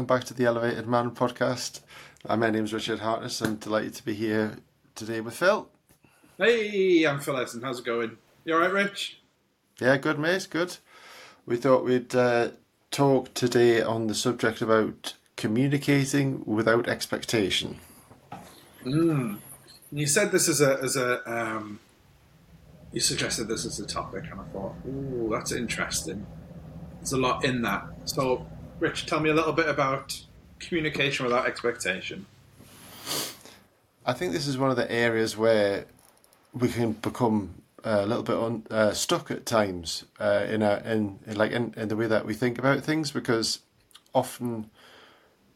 welcome back to the Elevated Man podcast. Uh, my name is Richard Hartness. I'm delighted to be here today with Phil. Hey, I'm Phil Essen. How's it going? You all right, Rich? Yeah, good, mate. Good. We thought we'd uh, talk today on the subject about communicating without expectation. Mm. You said this as a as a um, you suggested this as a topic, and I thought, oh, that's interesting. There's a lot in that. So, Rich, tell me a little bit about communication without expectation. I think this is one of the areas where we can become a little bit un, uh, stuck at times uh, in a in, in like in, in the way that we think about things because often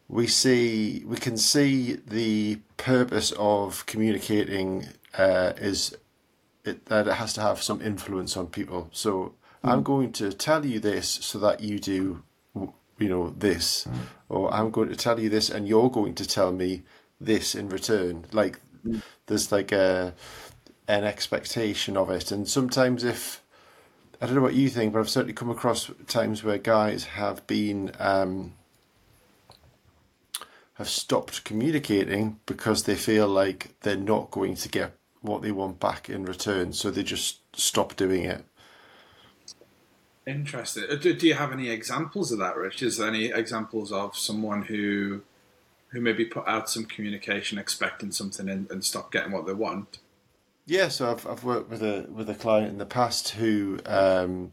we see we can see the purpose of communicating uh, is it, that it has to have some influence on people. So mm. I'm going to tell you this so that you do you know this, or I'm going to tell you this and you're going to tell me this in return. Like mm. there's like a an expectation of it, and sometimes if I don't know what you think, but I've certainly come across times where guys have been. Um, have stopped communicating because they feel like they're not going to get what they want back in return, so they just stop doing it. Interesting. Uh, do, do you have any examples of that, Rich? Is there any examples of someone who who maybe put out some communication expecting something and, and stop getting what they want? Yeah, so I've I've worked with a with a client in the past who um,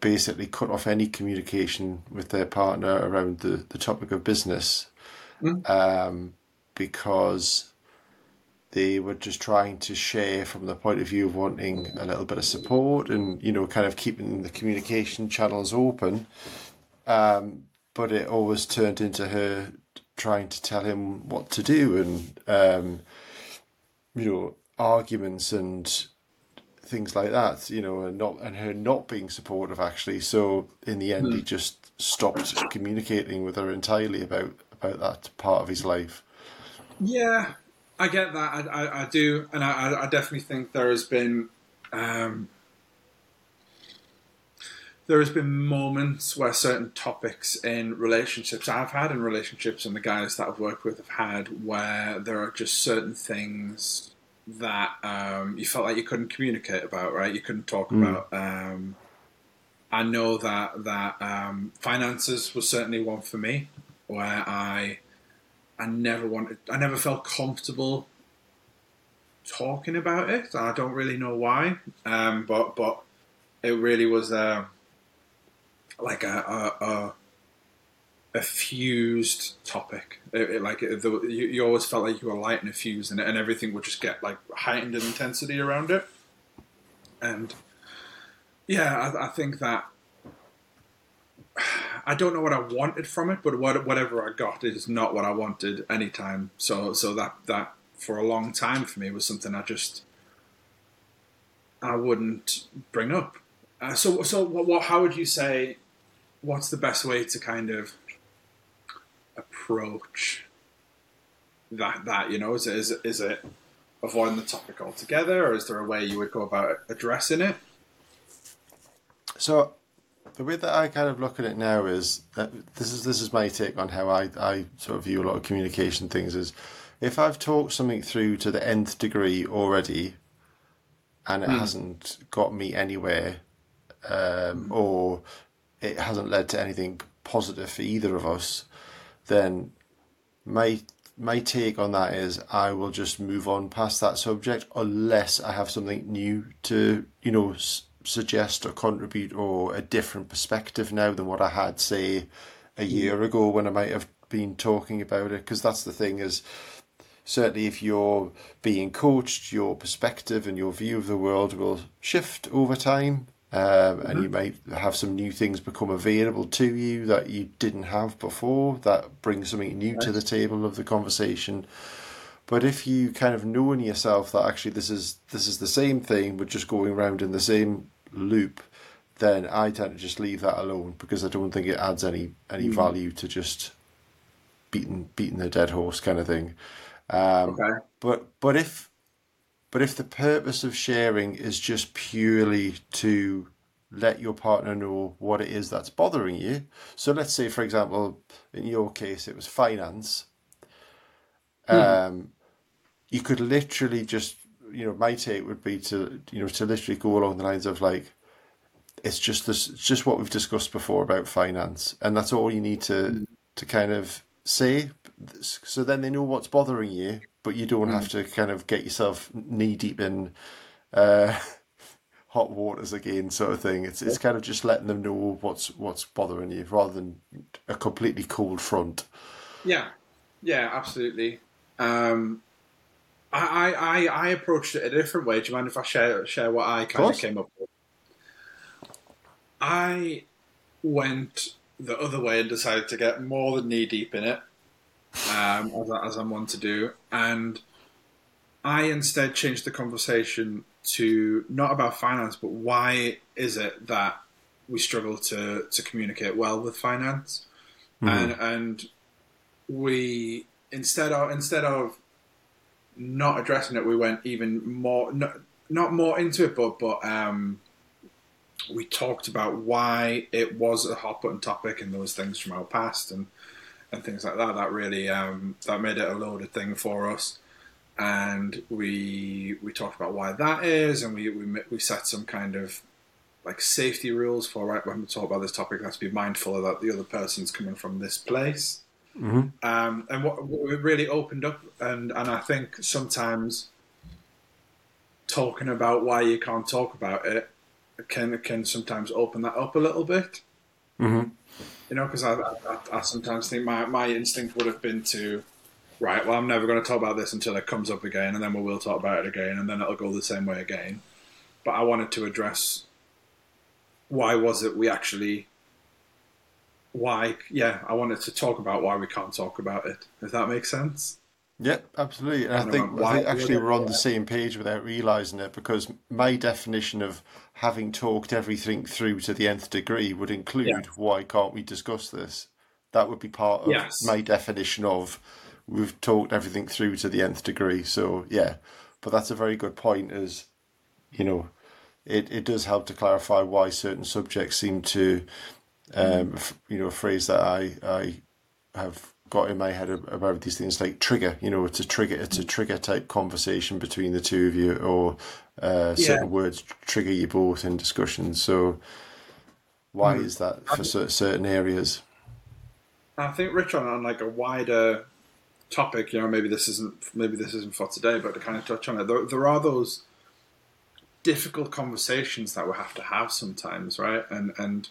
basically cut off any communication with their partner around the, the topic of business mm. um, because they were just trying to share from the point of view of wanting a little bit of support and you know kind of keeping the communication channels open. Um, but it always turned into her trying to tell him what to do and um, you know arguments and things like that you know and not and her not being supportive actually. So in the end he hmm. just stopped communicating with her entirely about about that part of his life. Yeah I get that. I, I, I do, and I, I, definitely think there has been um, there has been moments where certain topics in relationships I've had in relationships and the guys that I've worked with have had where there are just certain things that um, you felt like you couldn't communicate about, right? You couldn't talk mm. about. Um, I know that that um, finances was certainly one for me where I I never wanted, I never felt comfortable talking about it. I don't really know why, um, but but it really was uh, like a, a, a, a fused topic. It, it, like it, the, you, you, always felt like you were lighting a fuse, and, and everything would just get like heightened in intensity around it. And yeah, I, I think that I don't know what I wanted from it, but what, whatever I got is not what I wanted anytime. So so that that for a long time for me was something I just I wouldn't bring up. Uh, so so what, what how would you say? What's the best way to kind of approach that that you know is it, is it, is it avoiding the topic altogether, or is there a way you would go about addressing it? So the way that I kind of look at it now is that this is this is my take on how I, I sort of view a lot of communication things is if I've talked something through to the nth degree already and it mm. hasn't got me anywhere um, mm. or it hasn't led to anything positive for either of us, then my my take on that is I will just move on past that subject unless I have something new to you know suggest or contribute or a different perspective now than what I had, say, a hmm. year ago when I might have been talking about it. Because that's the thing is, certainly if you're being coached, your perspective and your view of the world will shift over time. Um, mm-hmm. And you might have some new things become available to you that you didn't have before that brings something new to the table of the conversation. But if you kind of know in yourself that actually this is this is the same thing, but just going around in the same loop, then I tend to just leave that alone because I don't think it adds any any mm. value to just beating beating the dead horse kind of thing. Um, okay. But but if but if the purpose of sharing is just purely to let your partner know what it is that's bothering you. So let's say, for example, in your case, it was finance. Um, you could literally just, you know, my take would be to, you know, to literally go along the lines of like, it's just this, it's just what we've discussed before about finance, and that's all you need to to kind of say. So then they know what's bothering you, but you don't have to kind of get yourself knee deep in. Uh, hot waters again, sort of thing. It's it's kind of just letting them know what's what's bothering you, rather than a completely cold front. Yeah, yeah, absolutely. Um, I, I I approached it a different way. Do you mind if I share share what I kind of, course. came up with? I went the other way and decided to get more than knee deep in it, um, as, as I'm one to do, and I instead changed the conversation to not about finance, but why is it that we struggle to to communicate well with finance, and and we instead of instead of not addressing it, we went even more not, not more into it, but but um, we talked about why it was a hot button topic and those things from our past and and things like that. That really um, that made it a loaded thing for us. And we we talked about why that is, and we we we set some kind of like safety rules for right when we talk about this topic. Let's be mindful of that the other person's coming from this place. Um, and what, what it really opened up, and, and I think sometimes talking about why you can't talk about it can can sometimes open that up a little bit. Mm-hmm. You know, because I, I, I sometimes think my, my instinct would have been to, right, well, I'm never going to talk about this until it comes up again, and then we will talk about it again, and then it'll go the same way again. But I wanted to address why was it we actually why yeah i wanted to talk about why we can't talk about it if that makes sense Yep, absolutely. And I And think, about I why- think actually we're on the same page without realizing it because my definition of having talked everything through to the nth degree would include Yeah. why can't we discuss this? That would be part of Yes. my definition of we've talked everything through to the nth degree. So yeah, but that's a very good point. Is you know, it, it does help to clarify why certain subjects seem to, um, f- you know, a phrase that I I have got in my head about these things like trigger. You know, it's a trigger. It's a trigger type conversation between the two of you, or uh, certain Yeah. words trigger you both in discussions. So why is that for cer- certain areas? I think Rich on, on like a wider topic, you know, maybe this isn't maybe this isn't for today, but to kind of touch on it, there, there are those difficult conversations that we have to have sometimes, right? And and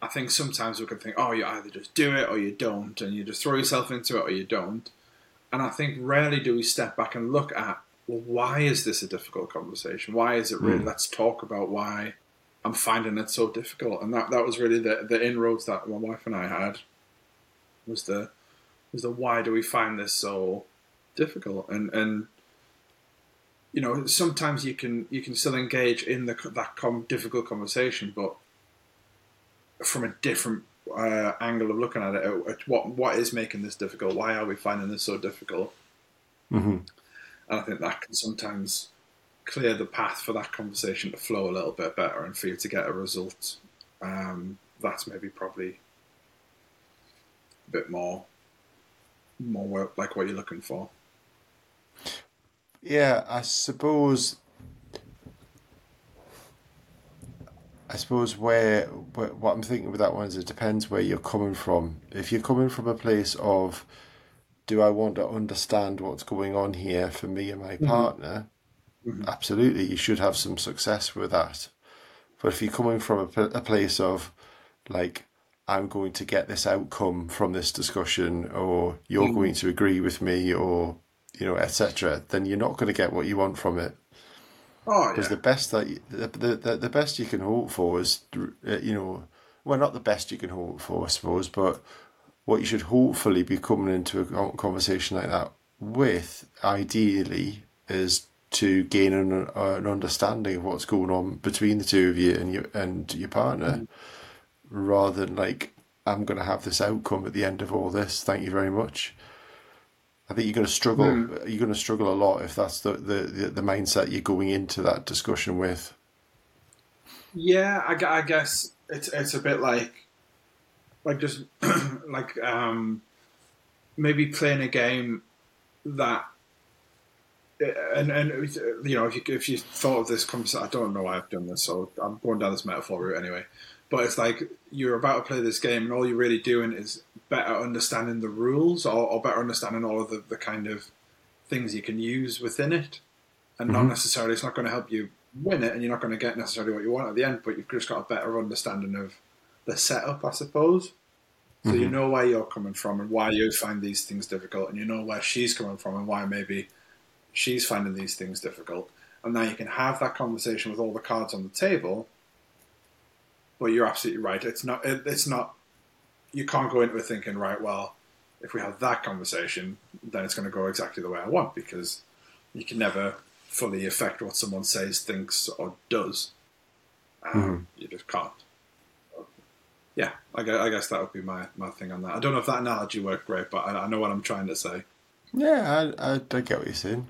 I think sometimes we can think, oh, you either just do it or you don't, and you just throw yourself into it or you don't. And I think rarely do we step back and look at, well, why is this a difficult conversation? Why is it really? Hmm. Let's talk about why I'm finding it so difficult. And that that was really the the inroads that my wife and I had was the was the why do we find this so difficult and and you know sometimes you can you can still engage in the that com- difficult conversation but from a different uh, angle of looking at it at- at what what is making this difficult why are we finding this so difficult hmm and I think that can sometimes clear the path for that conversation to flow a little bit better and for you to get a result um, that's maybe probably a bit more more work like what you're looking for. Yeah, I suppose. I suppose where, where what I'm thinking with that one is it depends where you're coming from. If you're coming from a place of, do I want to understand what's going on here for me and my mm-hmm. partner? Mm-hmm. Absolutely, you should have some success with that. But if you're coming from a, a place of, like, I'm going to get this outcome from this discussion, or you're mm-hmm. going to agree with me, or you know, etc., then you're not going to get what you want from it. Oh Because yeah, the best that you, the, the the best you can hope for is, uh, you know, well, not the best you can hope for, I suppose, but what you should hopefully be coming into a conversation like that with, ideally, is to gain an, an understanding of what's going on between the two of you and your and your partner, rather than like I'm going to have this outcome at the end of all this. Thank you very much. I think you're going to struggle. You're going to struggle a lot if that's the, the, the, mindset you're going into that discussion with. Yeah, I, I guess it's it's a bit like like just like um, maybe playing a game that and and you know if you if you thought of this conversation, I don't know why I've done this, so I'm going down this metaphor route anyway. But it's like you're about to play this game, and all you're really doing is better understanding the rules, or, or better understanding all of the, the kind of things you can use within it, and not Mhm. necessarily it's not going to help you win it, and you're not going to get necessarily what you want at the end, but you've just got a better understanding of the setup, I suppose. So you Mhm. know where you're coming from and why you find these things difficult, and you know where she's coming from and why maybe she's finding these things difficult. And now you can have that conversation with all the cards on the table. But you're absolutely right. It's not. It, it's not. You can't go into it thinking, right? Well, if we have that conversation, then it's going to go exactly the way I want because you can never fully affect what someone says, thinks, or does. Um, You just can't. Yeah, I guess, I guess that would be my, my thing on that. I don't know if that analogy worked great, but I, I know what I'm trying to say. Yeah, I, I, I get what you're saying.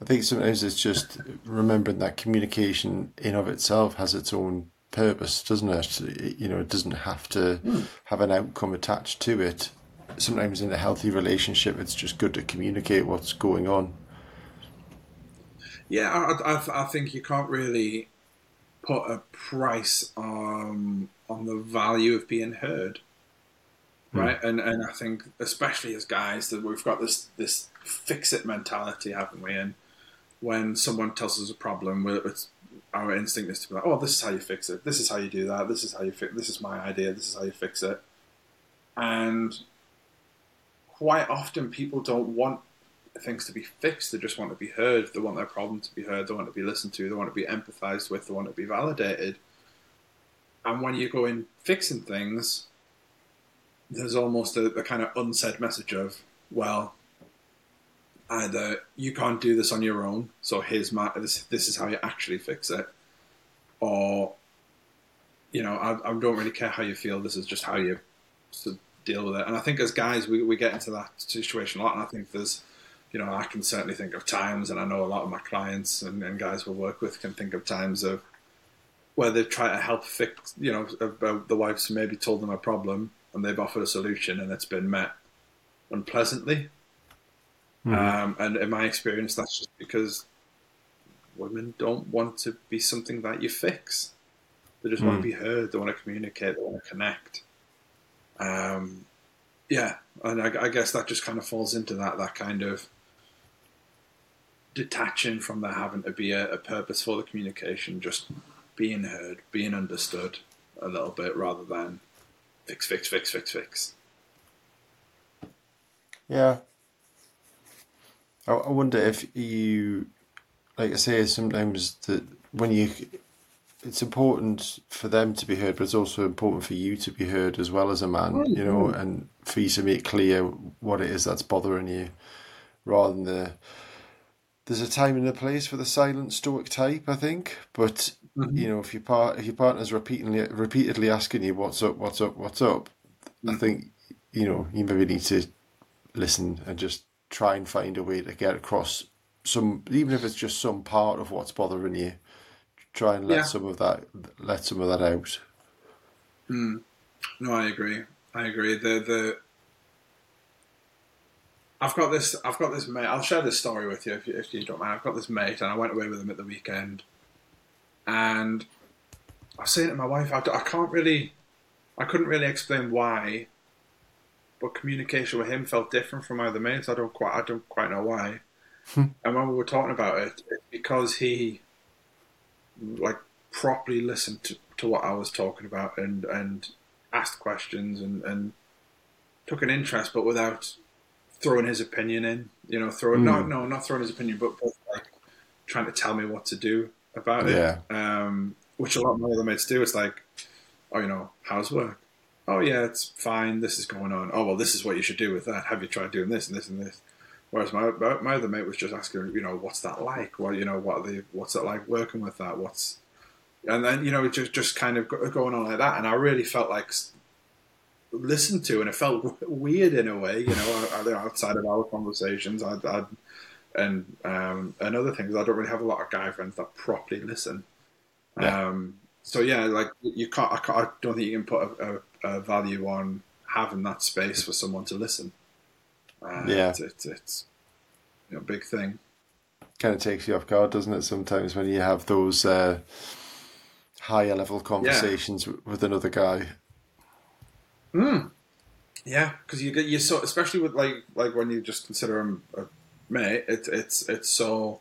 I think sometimes it's just remembering that communication in of itself has its own purpose, doesn't it? It- You know, it doesn't have to hmm. have an outcome attached to it. Sometimes in a healthy relationship, it's just good to communicate what's going on. Yeah, I, I, I think you can't really put a price on on the value of being heard, hmm. right? And and I think especially as guys that we've got this this fix it mentality, haven't we? And when someone tells us a problem, it's our instinct is to be like, "Oh, this is how you fix it. This is how you do that. This is how you fix. This is my idea. This is how you fix it." And quite often, people don't want things to be fixed. They just want to be heard. They want their problem to be heard. They want to be listened to. They want to be empathized with. They want to be validated. And when you go in fixing things, there's almost a, a kind of unsaid message of, well, either you can't do this on your own, so here's my this, this is how you actually fix it, or you know, I, I don't really care how you feel. This is just how you deal with it. And I think as guys, we, we get into that situation a lot. And I think there's, you know, I can certainly think of times, and I know a lot of my clients and, and guys we work with can think of times of where they've tried to help fix, you know, uh, the wife's maybe told them a problem and they've offered a solution and it's been met unpleasantly. Um, and in my experience, that's just because women don't want to be something that you fix. They just want to be heard. They want to communicate. They want to connect. Um, yeah, and I, I guess that just kind of falls into that that kind of detaching from there having to be a, a purpose for the communication, just being heard, being understood a little bit, rather than fix, fix, fix, fix, fix. Yeah. I, I wonder if you, like I say, sometimes that when you, it's important for them to be heard, but it's also important for you to be heard as well as a man, mm-hmm. you know, and for you to make clear what it is that's bothering you, rather than the. There's a time and a place for the silent stoic type, I think, but mm-hmm. you know, if your part if your partner's repeatedly repeatedly asking you what's up, what's up, what's up, I mm-hmm. think you know you maybe need to listen and just try and find a way to get across some, even if it's just some part of what's bothering you. Try and let Yeah. some of that let some of that out. Hmm. No, I agree. I agree. The the I've got this. I've got this mate. I'll share this story with you if you, if you don't mind. I've got this mate, and I went away with him at the weekend, and I was saying to my wife, I, I can't really, I couldn't really explain why, but communication with him felt different from my other mates. I don't quite, I don't quite know why. and when we were talking about it, it's because he, like, properly listened to, to what I was talking about and and asked questions and and took an interest, but without throwing his opinion in. You know, throwing no, no, not throwing his opinion, but, but like trying to tell me what to do about it. Yeah. Um, which a lot of my other mates do. It's like, oh, you know, how's work? Oh yeah, it's fine. This is going on. Oh well, this is what you should do with that. Have you tried doing this and this and this? Whereas my my my other mate was just asking, you know, what's that like? What you know, what are the what's it like working with that? What's and then you know it just just kind of going on like that, and I really felt like listened to, and it felt weird in a way, you know, outside of our conversations, I'd, I'd and um, and other things. I don't really have a lot of guy friends that properly listen, Yeah. Um, so yeah, like you can't I, can't. I don't think you can put a, a, a value on having that space for someone to listen. Uh, Yeah. it's, it's, it's you know, a big thing. kind of takes you off guard, doesn't it? Sometimes when you have those uh, higher level conversations w with another guy. Hmm. Yeah, because you get you so especially with like like when you just consider him a mate, it's it's it's so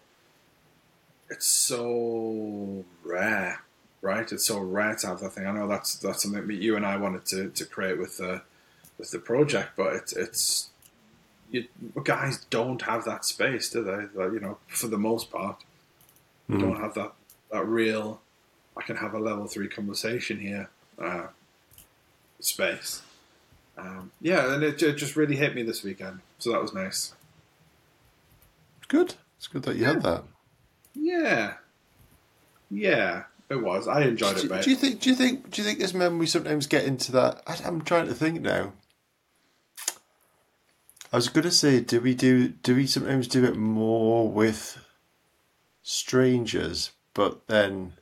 it's so rare, right? It's so rare to have that thing. I know that's that's something that you and I wanted to, to create with the with the project, but it's it's you, guys don't have that space, do they? Like, you know, for the most part, Mhm. don't have that that real. I can have a level three conversation here. Uh, space. Um, yeah, and it, ju- just really hit me this weekend, so that was nice. Good. It's good that you had that. Yeah, yeah, it was. I enjoyed Do, it, mate. do you think? Do you think? Do you think as men we sometimes get into that? I, I'm trying to think now. I was going to say, do we do? Do we sometimes do it more with strangers? But then,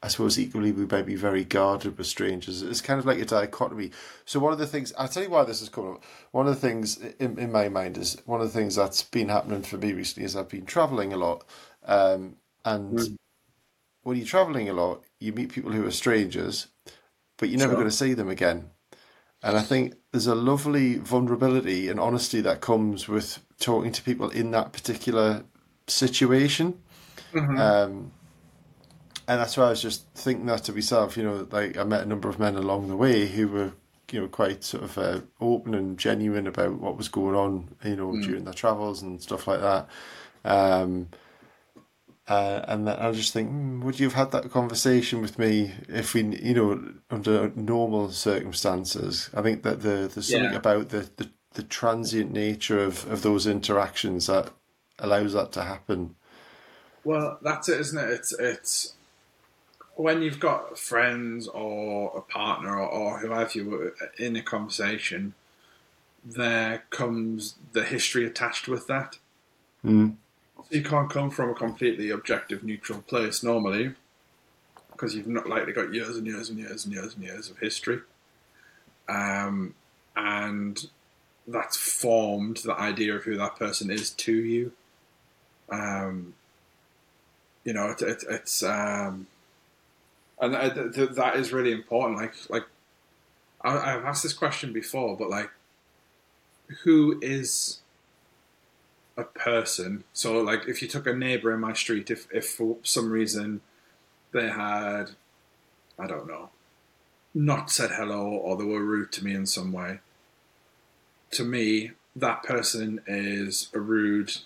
I suppose equally we might be very guarded with strangers. It's kind of like a dichotomy. So one of the things I'll tell you why this is coming up. One of the things in, in my mind is one of the things that's been happening for me recently is I've been traveling a lot, um, and when you're traveling a lot, you meet people who are strangers, but you're never Sure. going to see them again. And I think there's a lovely vulnerability and honesty that comes with talking to people in that particular situation. Um, and that's why I was just thinking that to myself. You know, like I met a number of men along the way who were, you know, quite sort of uh, open and genuine about what was going on, you know, during their travels and stuff like that. Um, uh, and then I just think, hmm, would you have had that conversation with me if we, you know, under normal circumstances? I think that the there's something Yeah. about the, the, the transient nature of, of those interactions that allows that to happen. Well, that's it, isn't it? It's it's when you've got friends or a partner or, or whoever you were in a conversation, there comes the history attached with that. Mm. You can't come from a completely objective, neutral place normally, because you've not likely got years and years and years and years and years of history, um, and that's formed the idea of who that person is to you. Um, you know, it, it, it's um, and th- th- that is really important. Like, like I, I've asked this question before, but like, who is a person. So, like, if you took a neighbor in my street, if, if for some reason they had, I don't know, not said hello or they were rude to me in some way, to me, that person is a rude,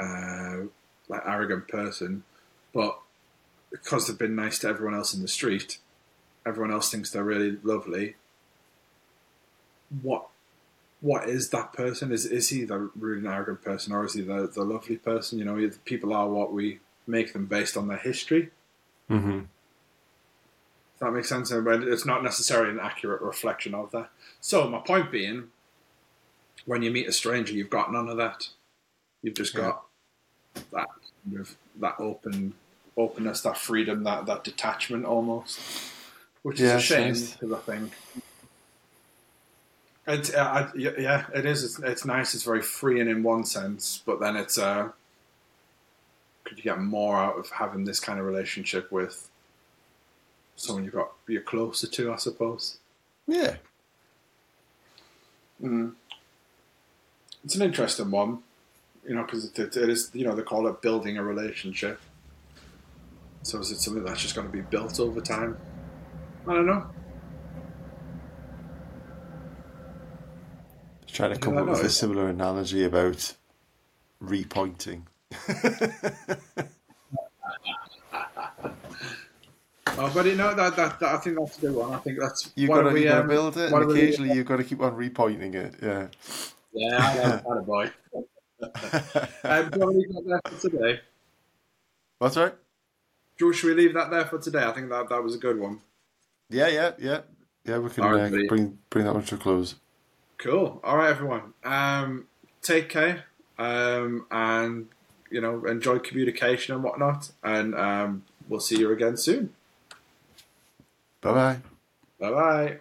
uh, like arrogant person. But because they've been nice to everyone else in the street, everyone else thinks they're really lovely. What what is that person? Is is he the rude and arrogant person, or is he the, the lovely person? You know, people are what we make them based on their history. Mm-hmm. Does that makes sense? But it's not necessarily an accurate reflection of that. So my point being, when you meet a stranger, you've got none of that. You've just Yeah. got that kind of that open openness, that freedom, that that detachment almost, which is Yeah, a shame nice. because I think. It's, uh, I, yeah, it is. It's, it's nice. It's very freeing in one sense, but then it's uh, could you get more out of having this kind of relationship with someone you've got you're closer to, I suppose. Yeah. Mm. It's an interesting one, you know, because it, it is, you know, they call it building a relationship. So is it something that's just going to be built over time? I don't know. Trying to come up with a similar analogy about repointing. Oh, but you know that, that, that I think that's a good one. I think that's You've why got to, we, you to um, build it, and don't we- occasionally you've got to keep on repointing it. Yeah. Yeah, I know, a boy. Um, do you leave that there for today? That's right. George, should we leave that there for today? I think that that was a good one. Yeah, yeah, yeah, yeah. We can uh, bring bring that one to a close. Cool. All right, everyone. Um, take care, um, and you know, enjoy communication and whatnot. And um, we'll see you again soon. Bye bye. Bye bye.